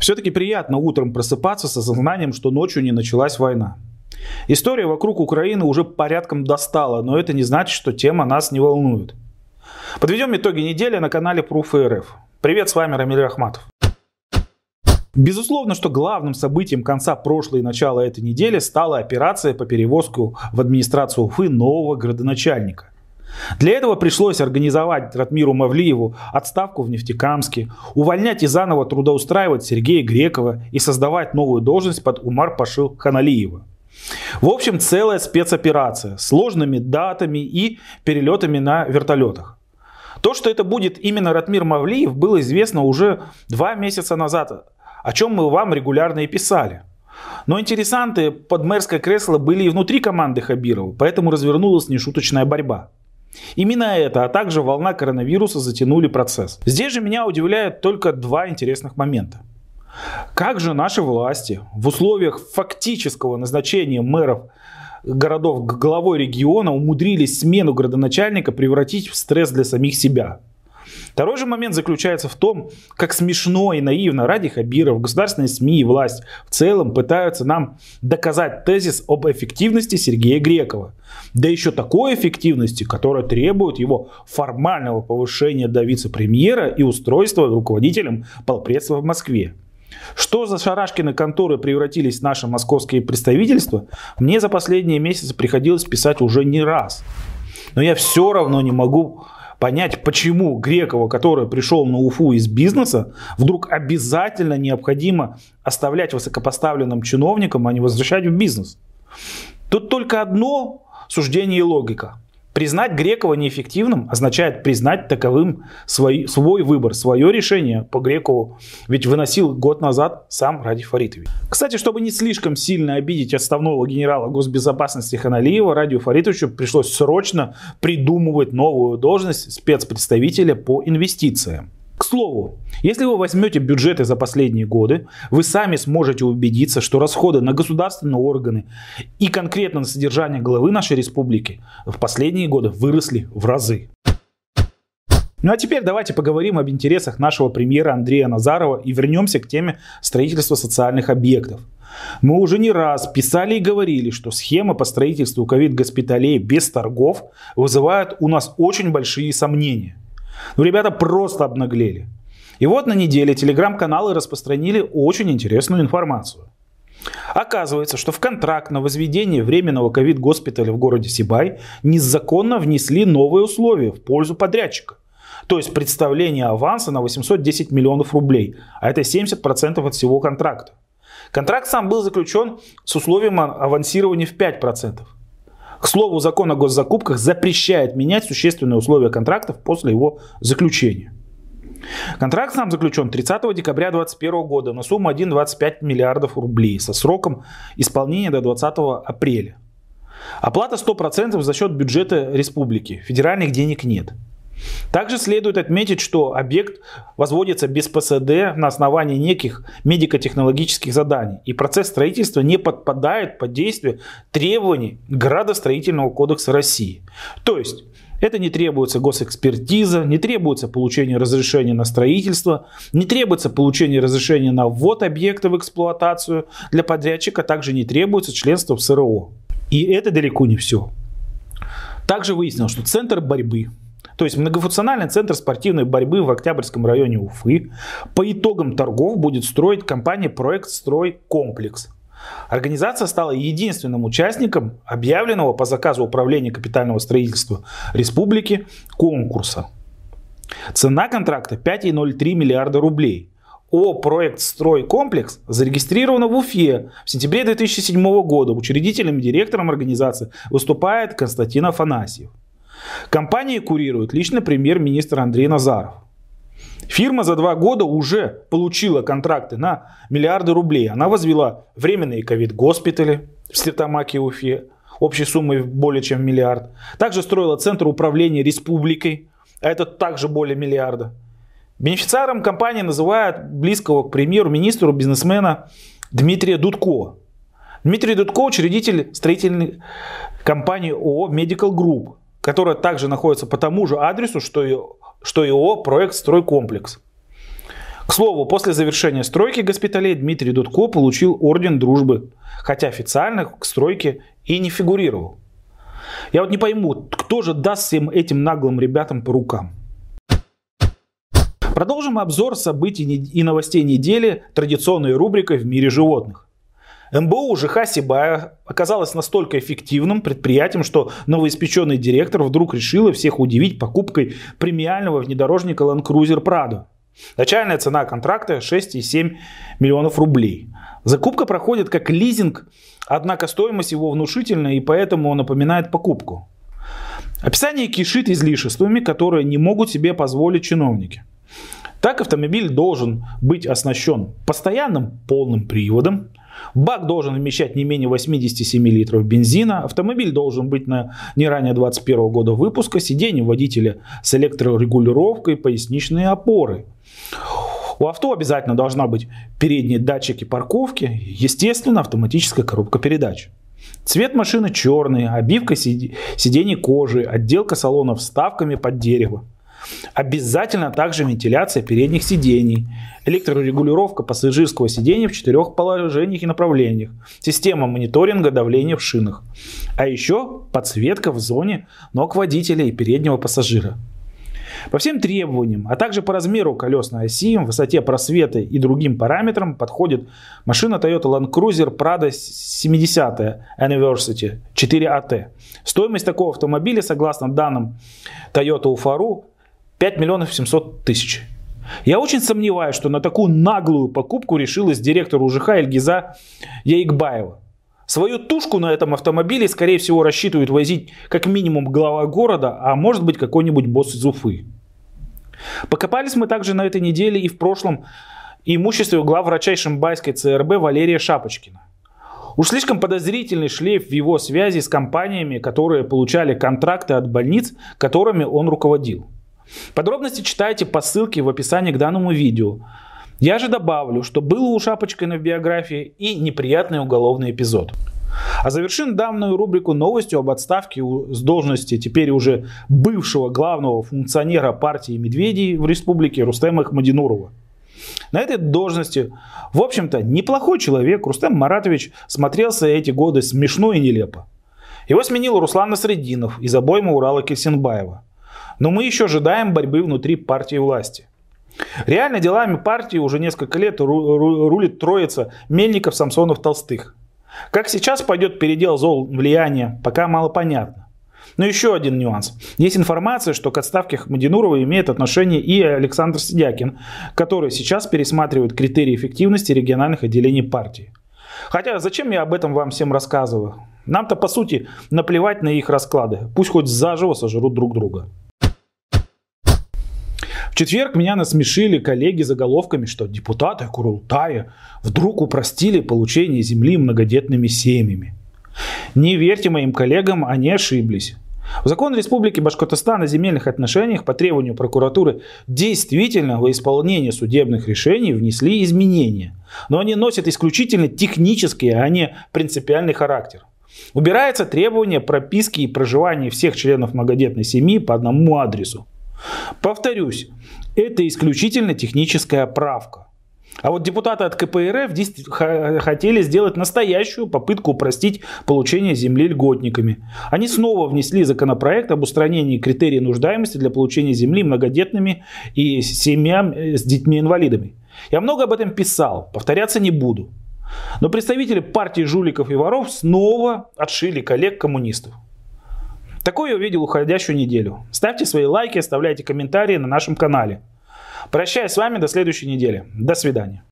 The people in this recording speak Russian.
Все-таки приятно утром просыпаться с осознанием, что ночью не началась война. История вокруг Украины уже порядком достала, но это не значит, что тема нас не волнует. Подведем итоги недели на канале Proof РФ. Привет, с вами Рамиль Рахматов. Безусловно, что главным событием конца прошлой и начала этой недели стала операция по перевозку в администрацию Уфы нового градоначальника. Для этого пришлось организовать Ратмиру Мавлиеву отставку в Нефтекамске, увольнять и заново трудоустраивать Сергея Грекова и создавать новую должность под Умар Пашил Ханалиева. В общем, целая спецоперация с сложными датами и перелетами на вертолетах. То, что это будет именно Ратмир Мавлиев, было известно уже два месяца назад, о чем мы вам регулярно и писали. Но интересанты под мэрское кресло были и внутри команды Хабирова, поэтому развернулась нешуточная борьба. Именно это, а также волна коронавируса затянули процесс. Здесь же меня удивляют только два интересных момента. Как же наши власти в условиях фактического назначения мэров городов главой региона умудрились смену градоначальника превратить в стресс для самих себя? Второй же момент заключается в том, как смешно и наивно ради Хабиров, государственные СМИ и власть в целом пытаются нам доказать тезис об эффективности Сергея Грекова. Да еще такой эффективности, которая требует его формального повышения до вице-премьера и устройства руководителем полпредства в Москве. Что за шарашкины конторы превратились в наши московские представительства, мне за последние месяцы приходилось писать уже не раз. Но я все равно не могу понять, почему Грекова, который пришел на Уфу из бизнеса, вдруг обязательно необходимо оставлять высокопоставленным чиновникам, а не возвращать в бизнес. Тут только одно суждение и логика. Признать Грекова неэффективным означает признать таковым свой, свой выбор, свое решение по Грекову. Ведь выносил год назад сам Ради Фаритович. Кстати, чтобы не слишком сильно обидеть отставного генерала госбезопасности Ханалиева, Радию Фаритовичу пришлось срочно придумывать новую должность спецпредставителя по инвестициям. Слову, если вы возьмете бюджеты за последние годы, вы сами сможете убедиться, что расходы на государственные органы и конкретно на содержание главы нашей республики в последние годы выросли в разы. Ну а теперь давайте поговорим об интересах нашего премьера Андрея Назарова и вернемся к теме строительства социальных объектов. Мы уже не раз писали и говорили, что схема по строительству ковид-госпиталей без торгов вызывает у нас очень большие сомнения. Ну, ребята просто обнаглели. И вот на неделе телеграм-каналы распространили очень интересную информацию. Оказывается, что в контракт на возведение временного ковид-госпиталя в городе Сибай незаконно внесли новые условия в пользу подрядчика. То есть представление аванса на 810 миллионов рублей, а это 70% от всего контракта. Контракт сам был заключен с условием авансирования в 5%. К слову, закон о госзакупках запрещает менять существенные условия контрактов после его заключения. Контракт сам заключен 30 декабря 2021 года на сумму 1,25 миллиардов рублей со сроком исполнения до 20 апреля. Оплата 100% за счет бюджета республики. Федеральных денег нет. Также следует отметить, что объект возводится без ПСД на основании неких медико-технологических заданий, и процесс строительства не подпадает под действие требований Градостроительного кодекса России. То есть это не требуется госэкспертиза, не требуется получение разрешения на строительство, не требуется получение разрешения на ввод объекта в эксплуатацию для подрядчика, также не требуется членство в СРО. И это далеко не все. Также выяснилось, что Центр борьбы то есть многофункциональный центр спортивной борьбы в Октябрьском районе Уфы по итогам торгов будет строить компания «Проект Строй Комплекс». Организация стала единственным участником объявленного по заказу Управления капитального строительства республики конкурса. Цена контракта 5,03 миллиарда рублей. О проект «Стройкомплекс» зарегистрировано в Уфе в сентябре 2007 года. Учредителем и директором организации выступает Константин Афанасьев. Компании курирует лично премьер-министр Андрей Назаров. Фирма за два года уже получила контракты на миллиарды рублей. Она возвела временные ковид-госпитали в Стертамаке и Уфе общей суммой более чем миллиард. Также строила центр управления республикой, а это также более миллиарда. Бенефициаром компании называют близкого к премьеру-министру бизнесмена Дмитрия Дудко. Дмитрий Дудко учредитель строительной компании ООО Medical Group, которая также находится по тому же адресу, что и, что и ООО «Проект Стройкомплекс». К слову, после завершения стройки госпиталей Дмитрий Дудко получил орден дружбы, хотя официально к стройке и не фигурировал. Я вот не пойму, кто же даст всем этим наглым ребятам по рукам? Продолжим обзор событий и новостей недели традиционной рубрикой «В мире животных». МБУ ЖХ Сибая оказалось настолько эффективным предприятием, что новоиспеченный директор вдруг решил всех удивить покупкой премиального внедорожника Land Cruiser Prado. Начальная цена контракта 6,7 миллионов рублей. Закупка проходит как лизинг, однако стоимость его внушительная и поэтому напоминает покупку. Описание кишит излишествами, которые не могут себе позволить чиновники. Так автомобиль должен быть оснащен постоянным полным приводом, Бак должен вмещать не менее 87 литров бензина. Автомобиль должен быть на не ранее 21 года выпуска. Сиденье водителя с электрорегулировкой, поясничные опоры. У авто обязательно должна быть передние датчики парковки, естественно, автоматическая коробка передач. Цвет машины черный, обивка сидений кожи, отделка салона вставками под дерево. Обязательно также вентиляция передних сидений, электрорегулировка пассажирского сидения в четырех положениях и направлениях, система мониторинга давления в шинах, а еще подсветка в зоне ног водителя и переднего пассажира. По всем требованиям, а также по размеру колесной оси, высоте просвета и другим параметрам подходит машина Toyota Land Cruiser Prado 70 Anniversary 4AT. Стоимость такого автомобиля, согласно данным Toyota Ufaru, 5 миллионов 700 тысяч. Я очень сомневаюсь, что на такую наглую покупку решилась директор УЖХ Эльгиза Яикбаева. Свою тушку на этом автомобиле, скорее всего, рассчитывают возить как минимум глава города, а может быть какой-нибудь босс из Уфы. Покопались мы также на этой неделе и в прошлом имуществе главврача Шимбайской ЦРБ Валерия Шапочкина. Уж слишком подозрительный шлейф в его связи с компаниями, которые получали контракты от больниц, которыми он руководил. Подробности читайте по ссылке в описании к данному видео. Я же добавлю, что было у Шапочкина в биографии и неприятный уголовный эпизод. А завершим данную рубрику новостью об отставке с должности теперь уже бывшего главного функционера партии Медведей в республике Рустема Ахмадинурова. На этой должности, в общем-то, неплохой человек Рустем Маратович смотрелся эти годы смешно и нелепо. Его сменил Руслан Насрединов из обоймы Урала Кельсинбаева. Но мы еще ожидаем борьбы внутри партии власти. Реально делами партии уже несколько лет рулит троица Мельников, Самсонов, Толстых. Как сейчас пойдет передел зол влияния, пока мало понятно. Но еще один нюанс. Есть информация, что к отставке Хмадинурова имеет отношение и Александр Сидякин, который сейчас пересматривает критерии эффективности региональных отделений партии. Хотя зачем я об этом вам всем рассказываю? Нам-то по сути наплевать на их расклады. Пусть хоть заживо сожрут друг друга четверг меня насмешили коллеги заголовками, что депутаты Курултая вдруг упростили получение земли многодетными семьями. Не верьте моим коллегам, они ошиблись. В закон Республики Башкортостан о земельных отношениях по требованию прокуратуры действительно во исполнение судебных решений внесли изменения. Но они носят исключительно технический, а не принципиальный характер. Убирается требование прописки и проживания всех членов многодетной семьи по одному адресу. Повторюсь, это исключительно техническая правка. А вот депутаты от КПРФ хотели сделать настоящую попытку упростить получение земли льготниками. Они снова внесли законопроект об устранении критерий нуждаемости для получения земли многодетными и семьям э, с детьми-инвалидами. Я много об этом писал, повторяться не буду. Но представители партии жуликов и воров снова отшили коллег-коммунистов. Такое я увидел уходящую неделю. Ставьте свои лайки, оставляйте комментарии на нашем канале. Прощаюсь с вами до следующей недели. До свидания.